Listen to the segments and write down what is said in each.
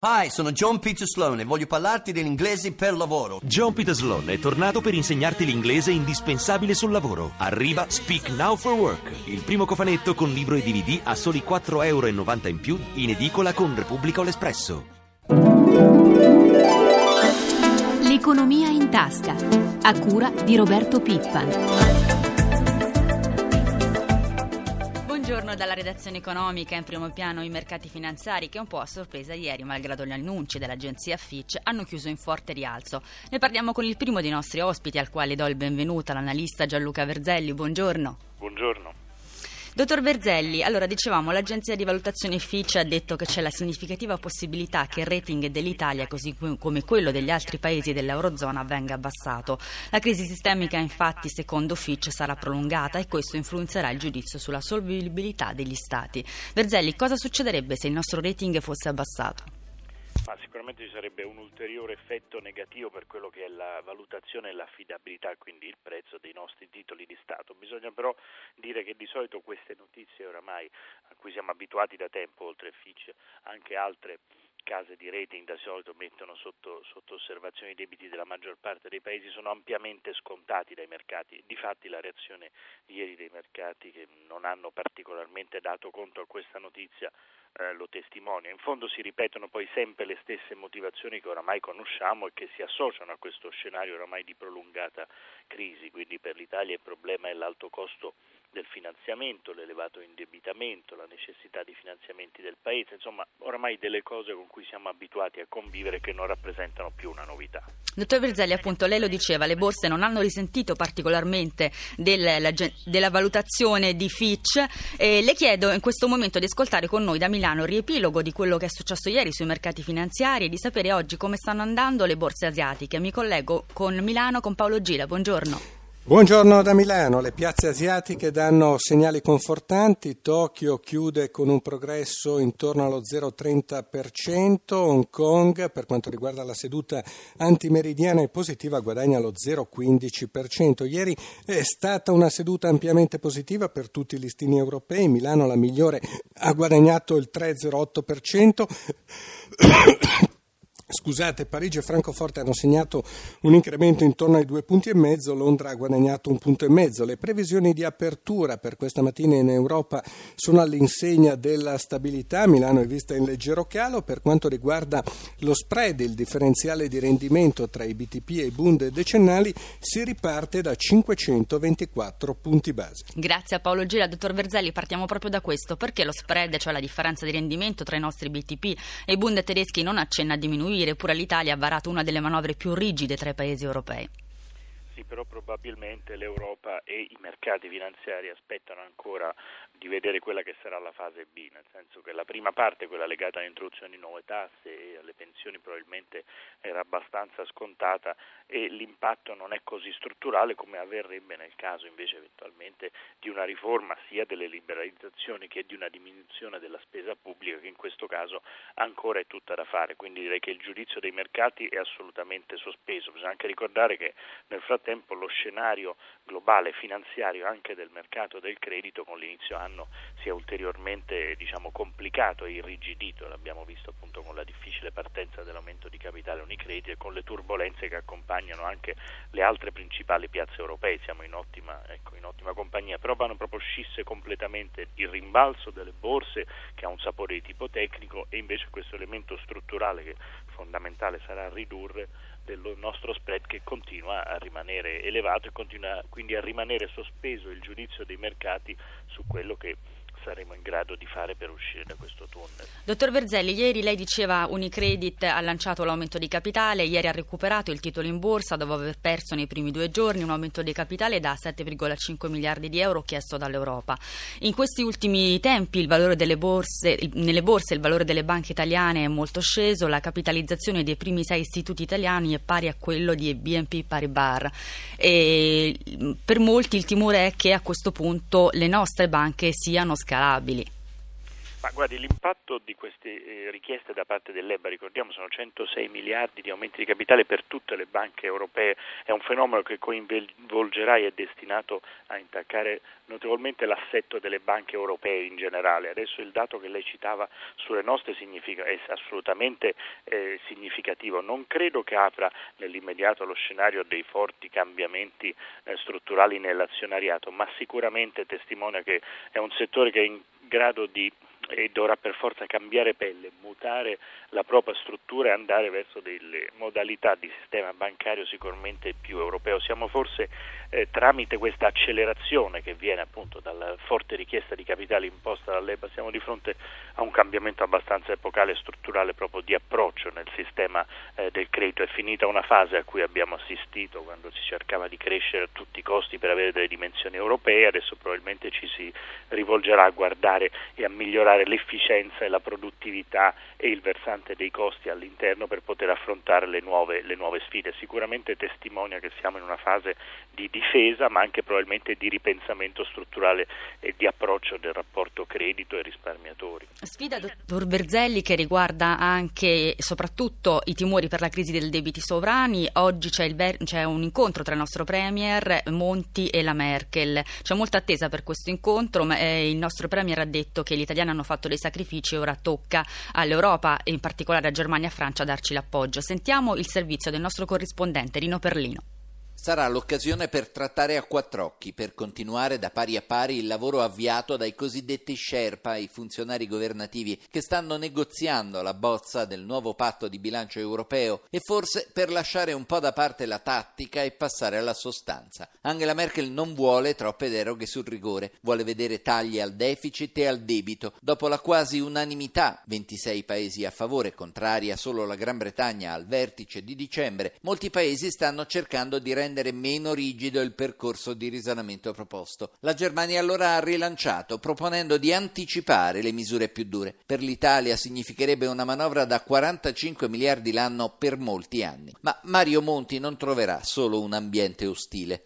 Hi, sono John Peter Sloan e voglio parlarti dell'inglese per lavoro. John Peter Sloan è tornato per insegnarti l'inglese indispensabile sul lavoro. Arriva Speak Now for Work, il primo cofanetto con libro e DVD a soli 4,90 euro in più in edicola con Repubblica o l'Espresso. L'economia in tasca, a cura di Roberto Pippan. Buongiorno dalla redazione economica, in primo piano i mercati finanziari che un po' a sorpresa ieri, malgrado gli annunci dell'agenzia Fitch, hanno chiuso in forte rialzo. Ne parliamo con il primo dei nostri ospiti al quale do il benvenuto, l'analista Gianluca Verzelli. Buongiorno. Buongiorno. Dottor Verzelli, allora dicevamo l'agenzia di valutazione Fitch ha detto che c'è la significativa possibilità che il rating dell'Italia, così come quello degli altri paesi dell'Eurozona, venga abbassato. La crisi sistemica infatti, secondo Fitch, sarà prolungata e questo influenzerà il giudizio sulla solvibilità degli Stati. Verzelli, cosa succederebbe se il nostro rating fosse abbassato? Sicuramente ci sarebbe un ulteriore effetto negativo per quello che è la valutazione e l'affidabilità, quindi il prezzo dei nostri titoli di Stato. Bisogna però dire che di solito queste notizie oramai a cui siamo abituati da tempo, oltre a Fitch, anche altre case di rating da solito mettono sotto, sotto, osservazione i debiti della maggior parte dei paesi sono ampiamente scontati dai mercati. Difatti la reazione ieri dei mercati che non hanno particolarmente dato conto a questa notizia eh, lo testimonia. In fondo si ripetono poi sempre le stesse motivazioni che oramai conosciamo e che si associano a questo scenario oramai di prolungata crisi, quindi per l'Italia il problema è l'alto costo del finanziamento, l'elevato indebitamento, la necessità di finanziamenti del Paese, insomma oramai delle cose con cui siamo abituati a convivere che non rappresentano più una novità. Dottor Verzelli, appunto, lei lo diceva, le borse non hanno risentito particolarmente del, la, della valutazione di Fitch. Eh, le chiedo in questo momento di ascoltare con noi da Milano il riepilogo di quello che è successo ieri sui mercati finanziari e di sapere oggi come stanno andando le borse asiatiche. Mi collego con Milano con Paolo Gila. Buongiorno. Buongiorno da Milano, le piazze asiatiche danno segnali confortanti, Tokyo chiude con un progresso intorno allo 0,30%, Hong Kong per quanto riguarda la seduta antimeridiana è positiva, guadagna lo 0,15%. Ieri è stata una seduta ampiamente positiva per tutti i listini europei, Milano la migliore ha guadagnato il 3,08%. Scusate, Parigi e Francoforte hanno segnato un incremento intorno ai due punti e mezzo, Londra ha guadagnato un punto e mezzo. Le previsioni di apertura per questa mattina in Europa sono all'insegna della stabilità, Milano è vista in leggero calo. Per quanto riguarda lo spread, il differenziale di rendimento tra i BTP e i Bund decennali, si riparte da 524 punti base. Grazie a Paolo Gira. Dottor Verzelli, partiamo proprio da questo. Perché lo spread, cioè la differenza di rendimento tra i nostri BTP e i Bund tedeschi, non accenna a diminuire? Diminuire, eppure l'Italia ha varato una delle manovre più rigide tra i paesi europei. Sì, però probabilmente l'Europa e i mercati finanziari aspettano ancora di vedere quella che sarà la fase B, nel senso che la prima parte, quella legata all'introduzione di nuove tasse e alle pensioni, probabilmente era abbastanza scontata e l'impatto non è così strutturale come avverrebbe nel caso invece eventualmente di una riforma sia delle liberalizzazioni che di una diminuzione della spesa pubblica che in questo caso ancora è tutta da fare, quindi direi che il giudizio dei mercati è assolutamente sospeso. Bisogna anche ricordare che nel frattempo lo scenario globale finanziario anche del mercato del credito con l'inizio anno si è ulteriormente diciamo, complicato e irrigidito, l'abbiamo visto appunto con la difficile partenza dell'aumento di capitale Unicredit e con le turbulenze che accompagnano anche le altre principali piazze europee, siamo in ottima, ecco, in ottima compagnia, però vanno proprio scisse completamente il rimbalzo delle borse che ha un sapore di tipo tecnico e invece questo elemento strutturale che fondamentale sarà ridurre del nostro spread che continua a rimanere elevato e continua quindi a rimanere sospeso il giudizio dei mercati su quello che saremo in grado di fare per uscire da questo tunnel. Dottor Verzelli, ieri lei diceva Unicredit ha lanciato l'aumento di capitale, ieri ha recuperato il titolo in borsa dopo aver perso nei primi due giorni un aumento di capitale da 7,5 miliardi di euro chiesto dall'Europa. In questi ultimi tempi borse, nelle borse il valore delle banche italiane è molto sceso, la capitalizzazione dei primi sei istituti italiani è pari a quello di BNP Paribas. E per molti il timore è che a questo punto le nostre banche siano scalate scalabili. Ma guardi, l'impatto di queste eh, richieste da parte dell'EBA, ricordiamo, sono 106 miliardi di aumenti di capitale per tutte le banche europee, è un fenomeno che coinvolgerà e è destinato a intaccare notevolmente l'assetto delle banche europee in generale. Adesso il dato che lei citava sulle nostre è assolutamente eh, significativo. Non credo che apra nell'immediato lo scenario dei forti cambiamenti eh, strutturali nell'azionariato, ma sicuramente testimonia che è un settore che è in grado di e dovrà per forza cambiare pelle, mutare la propria struttura e andare verso delle modalità di sistema bancario sicuramente più europeo. Siamo forse eh, tramite questa accelerazione che viene appunto dalla forte richiesta di capitale imposta dall'EBA, siamo di fronte a un cambiamento abbastanza epocale e strutturale proprio di approccio nel sistema eh, del credito. È finita una fase a cui abbiamo assistito quando si cercava di crescere a tutti i costi per avere delle dimensioni europee, adesso probabilmente ci si rivolgerà a guardare e a migliorare l'efficienza e la produttività e il versante dei costi all'interno per poter affrontare le nuove, le nuove sfide. Sicuramente testimonia che siamo in una fase di difesa ma anche probabilmente di ripensamento strutturale e di approccio del rapporto credito e risparmiatori. Sfida, dottor Berzelli, che riguarda anche e soprattutto i timori per la crisi dei debiti sovrani. Oggi c'è, ver- c'è un incontro tra il nostro Premier Monti e la Merkel. C'è molta attesa per questo incontro, ma eh, il nostro Premier ha detto che gli italiani hanno fatto dei sacrifici e ora tocca all'Europa e in particolare a Germania e Francia darci l'appoggio. Sentiamo il servizio del nostro corrispondente Rino Perlino. Sarà l'occasione per trattare a quattro occhi, per continuare da pari a pari il lavoro avviato dai cosiddetti Sherpa, i funzionari governativi che stanno negoziando la bozza del nuovo patto di bilancio europeo e forse per lasciare un po' da parte la tattica e passare alla sostanza. Angela Merkel non vuole troppe deroghe sul rigore, vuole vedere tagli al deficit e al debito. Dopo la quasi unanimità, 26 paesi a favore, contraria solo la Gran Bretagna al vertice di dicembre, molti paesi stanno cercando di rendere rendere meno rigido il percorso di risanamento proposto. La Germania allora ha rilanciato, proponendo di anticipare le misure più dure. Per l'Italia significherebbe una manovra da 45 miliardi l'anno per molti anni. Ma Mario Monti non troverà solo un ambiente ostile.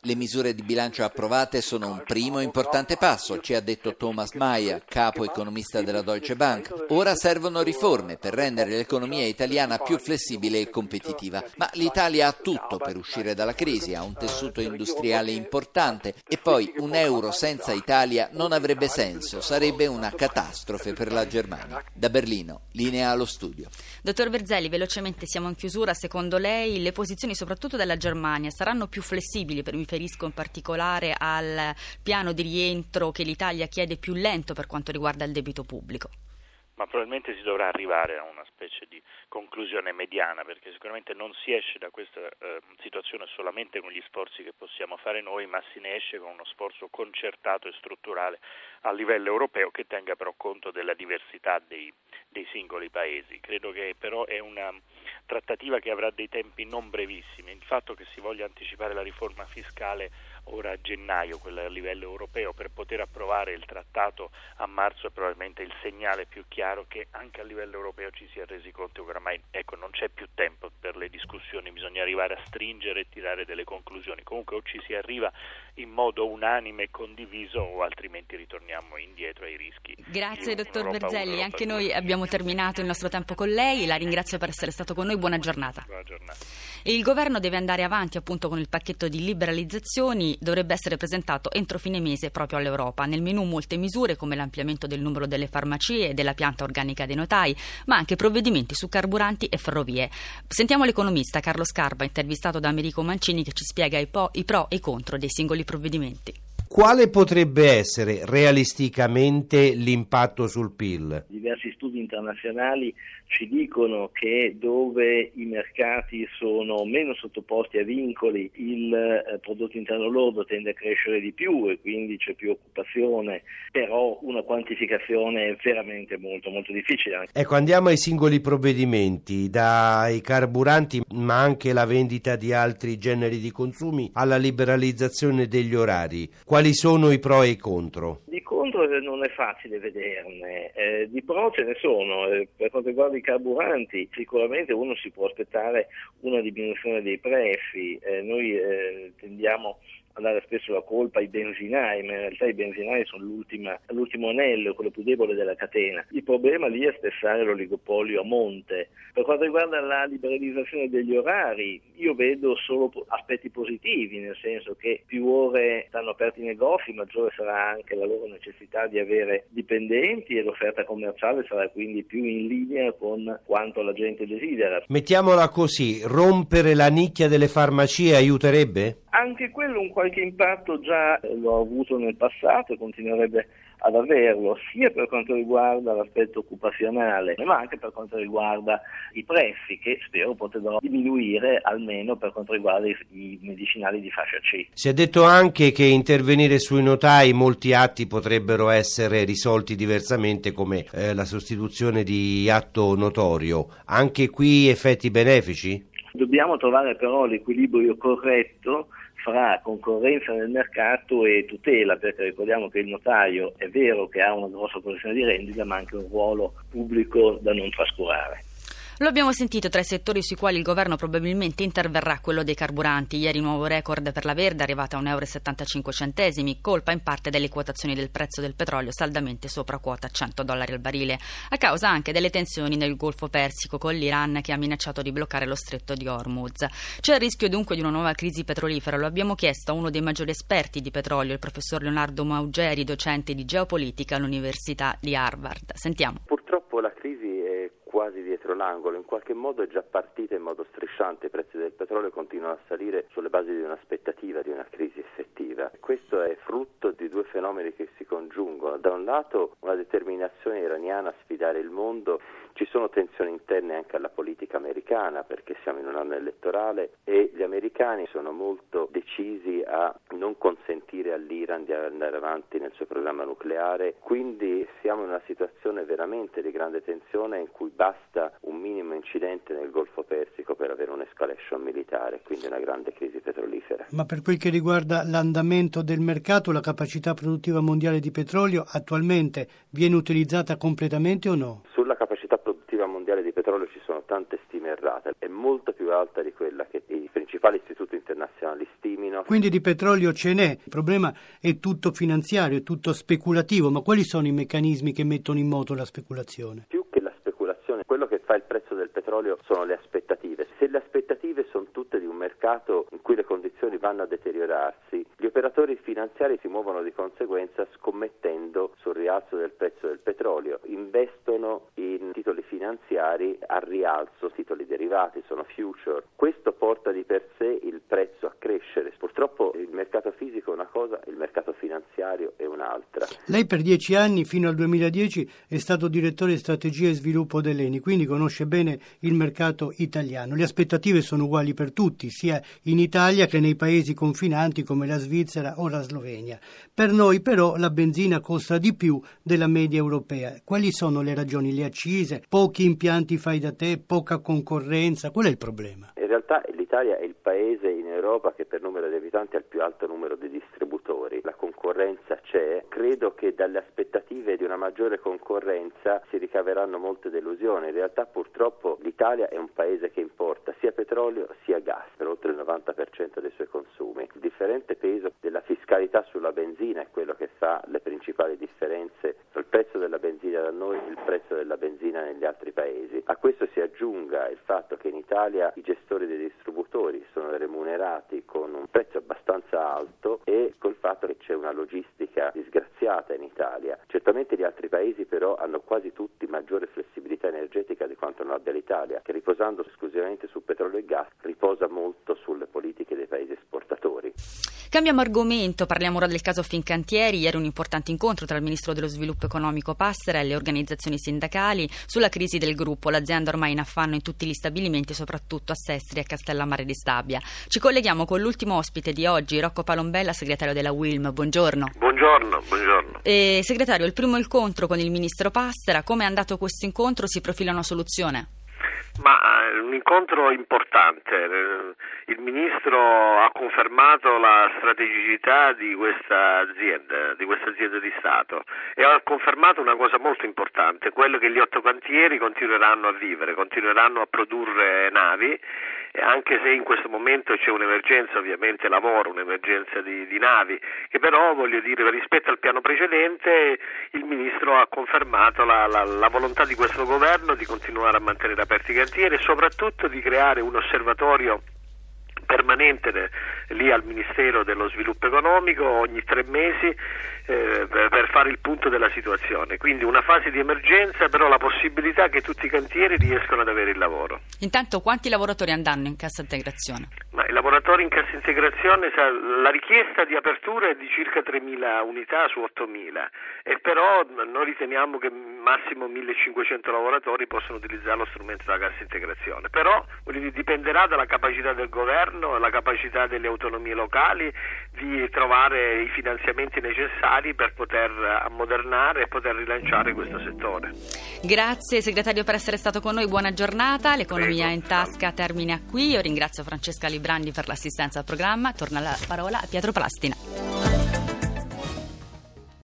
Le misure di bilancio approvate sono un primo importante passo, ci ha detto Thomas Mayer, capo economista della Deutsche Bank. Ora servono riforme per rendere l'economia italiana più flessibile e competitiva. Ma l'Italia ha tutto per uscire dalla crisi, ha un tessuto industriale importante e poi un euro senza Italia non avrebbe senso, sarebbe una catastrofe per la Germania. Da Berlino, linea allo studio. Dottor Verzelli, velocemente siamo in chiusura. Secondo lei le posizioni soprattutto della Germania saranno più flessibili? Mi riferisco in particolare al piano di rientro che l'Italia chiede più lento per quanto riguarda il debito pubblico ma probabilmente si dovrà arrivare a una specie di conclusione mediana perché sicuramente non si esce da questa eh, situazione solamente con gli sforzi che possiamo fare noi, ma si ne esce con uno sforzo concertato e strutturale a livello europeo che tenga però conto della diversità dei, dei singoli paesi. Credo che però è una trattativa che avrà dei tempi non brevissimi. Il fatto che si voglia anticipare la riforma fiscale ora a gennaio, quella a livello europeo, per poter approvare il trattato a marzo è probabilmente il segnale più chiaro che anche a livello europeo ci si è resi conto che oramai ecco, non c'è più tempo per le discussioni, bisogna arrivare a stringere e tirare delle conclusioni. Comunque o ci si arriva in modo unanime e condiviso o altrimenti ritorniamo indietro ai rischi. Grazie dottor Berzelli, anche noi abbiamo terminato il nostro tempo con lei, la ringrazio per essere stato con noi, buona giornata. Buona giornata. Il governo deve andare avanti appunto con il pacchetto di liberalizzazioni, dovrebbe essere presentato entro fine mese proprio all'Europa. Nel menù molte misure come l'ampliamento del numero delle farmacie e della pianta organica dei notai, ma anche provvedimenti su carburanti e ferrovie. Sentiamo l'economista Carlo Scarpa, intervistato da Americo Mancini, che ci spiega i, po- i pro e i contro dei singoli provvedimenti. Quale potrebbe essere realisticamente l'impatto sul PIL? Diversi studi internazionali ci dicono che dove i mercati sono meno sottoposti a vincoli il eh, prodotto interno lordo tende a crescere di più e quindi c'è più occupazione, però una quantificazione è veramente molto molto difficile. Ecco, andiamo ai singoli provvedimenti, dai carburanti ma anche la vendita di altri generi di consumi alla liberalizzazione degli orari. Quali sono i pro e i contro? Di contro non è facile vederne, eh, di pro ce ne sono. Eh, per quanto riguarda i carburanti, sicuramente uno si può aspettare una diminuzione dei prezzi. Eh, noi eh, tendiamo a dare spesso la colpa ai benzinai, ma in realtà i benzinai sono l'ultimo anello, quello più debole della catena. Il problema lì è spessare l'oligopolio a monte. Per quanto riguarda la liberalizzazione degli orari, io vedo solo aspetti positivi, nel senso che più ore stanno aperti i negozi, maggiore sarà anche la loro necessità di avere dipendenti e l'offerta commerciale sarà quindi più in linea con quanto la gente desidera. Mettiamola così, rompere la nicchia delle farmacie aiuterebbe? Anche quello un qualche impatto già lo ha avuto nel passato e continuerebbe ad averlo sia per quanto riguarda l'aspetto occupazionale ma anche per quanto riguarda i prezzi che spero potrebbero diminuire almeno per quanto riguarda i, i medicinali di fascia C. Si è detto anche che intervenire sui notai molti atti potrebbero essere risolti diversamente come eh, la sostituzione di atto notorio. Anche qui effetti benefici? Dobbiamo trovare però l'equilibrio corretto fra concorrenza nel mercato e tutela, perché ricordiamo che il notaio è vero che ha una grossa posizione di rendita, ma anche un ruolo pubblico da non trascurare. Lo abbiamo sentito tra i settori sui quali il governo probabilmente interverrà quello dei carburanti. Ieri nuovo record per la Verde arrivata a 1,75 euro, colpa in parte delle quotazioni del prezzo del petrolio saldamente sopra quota 100 dollari al barile, a causa anche delle tensioni nel Golfo Persico con l'Iran che ha minacciato di bloccare lo stretto di Hormuz. C'è il rischio dunque di una nuova crisi petrolifera, lo abbiamo chiesto a uno dei maggiori esperti di petrolio, il professor Leonardo Maugeri, docente di geopolitica all'Università di Harvard. Sentiamo. Purtroppo la crisi è quasi dietro l'angolo, in qualche modo è già partita in modo strisciante, i prezzi del petrolio continuano a salire sulle basi di un'aspettativa di una crisi effettiva. Questo è frutto di due fenomeni che si congiungono. Da un lato una determinazione iraniana a sfidare il mondo ci sono tensioni interne anche alla politica americana perché siamo in un anno elettorale e gli americani sono molto decisi a non consentire all'Iran di andare avanti nel suo programma nucleare, quindi siamo in una situazione veramente di grande tensione in cui basta minimo incidente nel Golfo Persico per avere un'escalation militare, quindi una grande crisi petrolifera. Ma per quel che riguarda l'andamento del mercato, la capacità produttiva mondiale di petrolio attualmente viene utilizzata completamente o no? Sulla capacità produttiva mondiale di petrolio ci sono tante stime errate, è molto più alta di quella che i principali istituti internazionali stimino. Quindi di petrolio ce n'è, il problema è tutto finanziario, è tutto speculativo, ma quali sono i meccanismi che mettono in moto la speculazione? Più che la speculazione, quello che fa il prezzo del petrolio sono le aspettative. Se le aspettative sono tutte di un mercato in cui le condizioni vanno a deteriorarsi, gli operatori finanziari si muovono di conseguenza scommettendo sul rialzo del prezzo del petrolio, investono in titoli finanziari a rialzo, titoli derivati, sono future. Questo porta di per sé il prezzo a crescere. Purtroppo il mercato fisico è una cosa, il mercato finanziario è un'altra. Lei per dieci anni, fino al 2010, è stato direttore di strategia e sviluppo dell'ENI, quindi conosce bene il mercato italiano. Le aspettative sono uguali per tutti, sia in Italia che nei paesi confinanti come la Svizzera o la Slovenia. Per noi però la benzina costa di più della media europea. Quali sono le ragioni? Le accise, pochi impianti fai da te, poca concorrenza? Qual è il problema? In realtà l'Italia è il paese in Europa che per numero di abitanti ha il più alto numero di distributori. La concorrenza c'è. Credo che dalle aspettative di una maggiore concorrenza si ricaveranno molte delusioni. In realtà purtroppo l'Italia è un paese che importa sia petrolio sia gas per oltre il 90% dei suoi consumi. Il differente peso della fiscalità sulla benzina è quello che fa le principali differenze tra il prezzo della benzina da noi e il prezzo della benzina negli altri paesi. A questo si aggiunga il fatto che in Italia i gestori dei distributori sono remunerati con un prezzo abbastanza alto e col fatto che c'è una logistica disgraziata in Italia. Certamente gli altri paesi però hanno quasi tutti maggiore flessibilità energetica di quanto non abbia l'Italia, che riposando esclusivamente su petrolio e gas riposa molto sulle politiche dei paesi esportatori. Cambiamo argomento, parliamo ora del caso Fincantieri. Ieri un importante incontro tra il ministro dello sviluppo economico Passera e le organizzazioni sindacali sulla crisi del gruppo. L'azienda ormai in affanno in tutti gli stabilimenti, soprattutto a Sestri e a Castellammare di Stabia. Ci colleghiamo con l'ultimo ospite di oggi, Rocco Palombella, segretario della WILM. Buongiorno. Buongiorno, buongiorno. Eh, segretario, il primo incontro con il ministro Passera, come è andato questo incontro? Si profila una soluzione? Ma è un incontro importante. Il ministro ha confermato la strategicità di questa azienda, di questa azienda di Stato e ha confermato una cosa molto importante, quello che gli otto cantieri continueranno a vivere, continueranno a produrre navi anche se in questo momento c'è un'emergenza ovviamente lavoro, un'emergenza di, di, navi, che però voglio dire rispetto al piano precedente il Ministro ha confermato la, la, la volontà di questo governo di continuare a mantenere aperti i cantieri e soprattutto di creare un osservatorio permanente lì al Ministero dello Sviluppo Economico ogni tre mesi eh, per fare il punto della situazione. Quindi una fase di emergenza, però la possibilità che tutti i cantieri riescano ad avere il lavoro. Intanto quanti lavoratori andranno in cassa integrazione? Lavoratori in cassa integrazione, la richiesta di apertura è di circa 3.000 unità su 8.000 e però noi riteniamo che massimo 1.500 lavoratori possono utilizzare lo strumento della cassa integrazione. Però dipenderà dalla capacità del governo, dalla capacità delle autonomie locali di trovare i finanziamenti necessari per poter ammodernare e poter rilanciare questo settore. Grazie segretario per essere stato con noi, buona giornata. L'economia Prego, in tasca termina qui. Io ringrazio Francesca Librandi per l'assistenza al programma. Torna la parola a Pietro Plastina.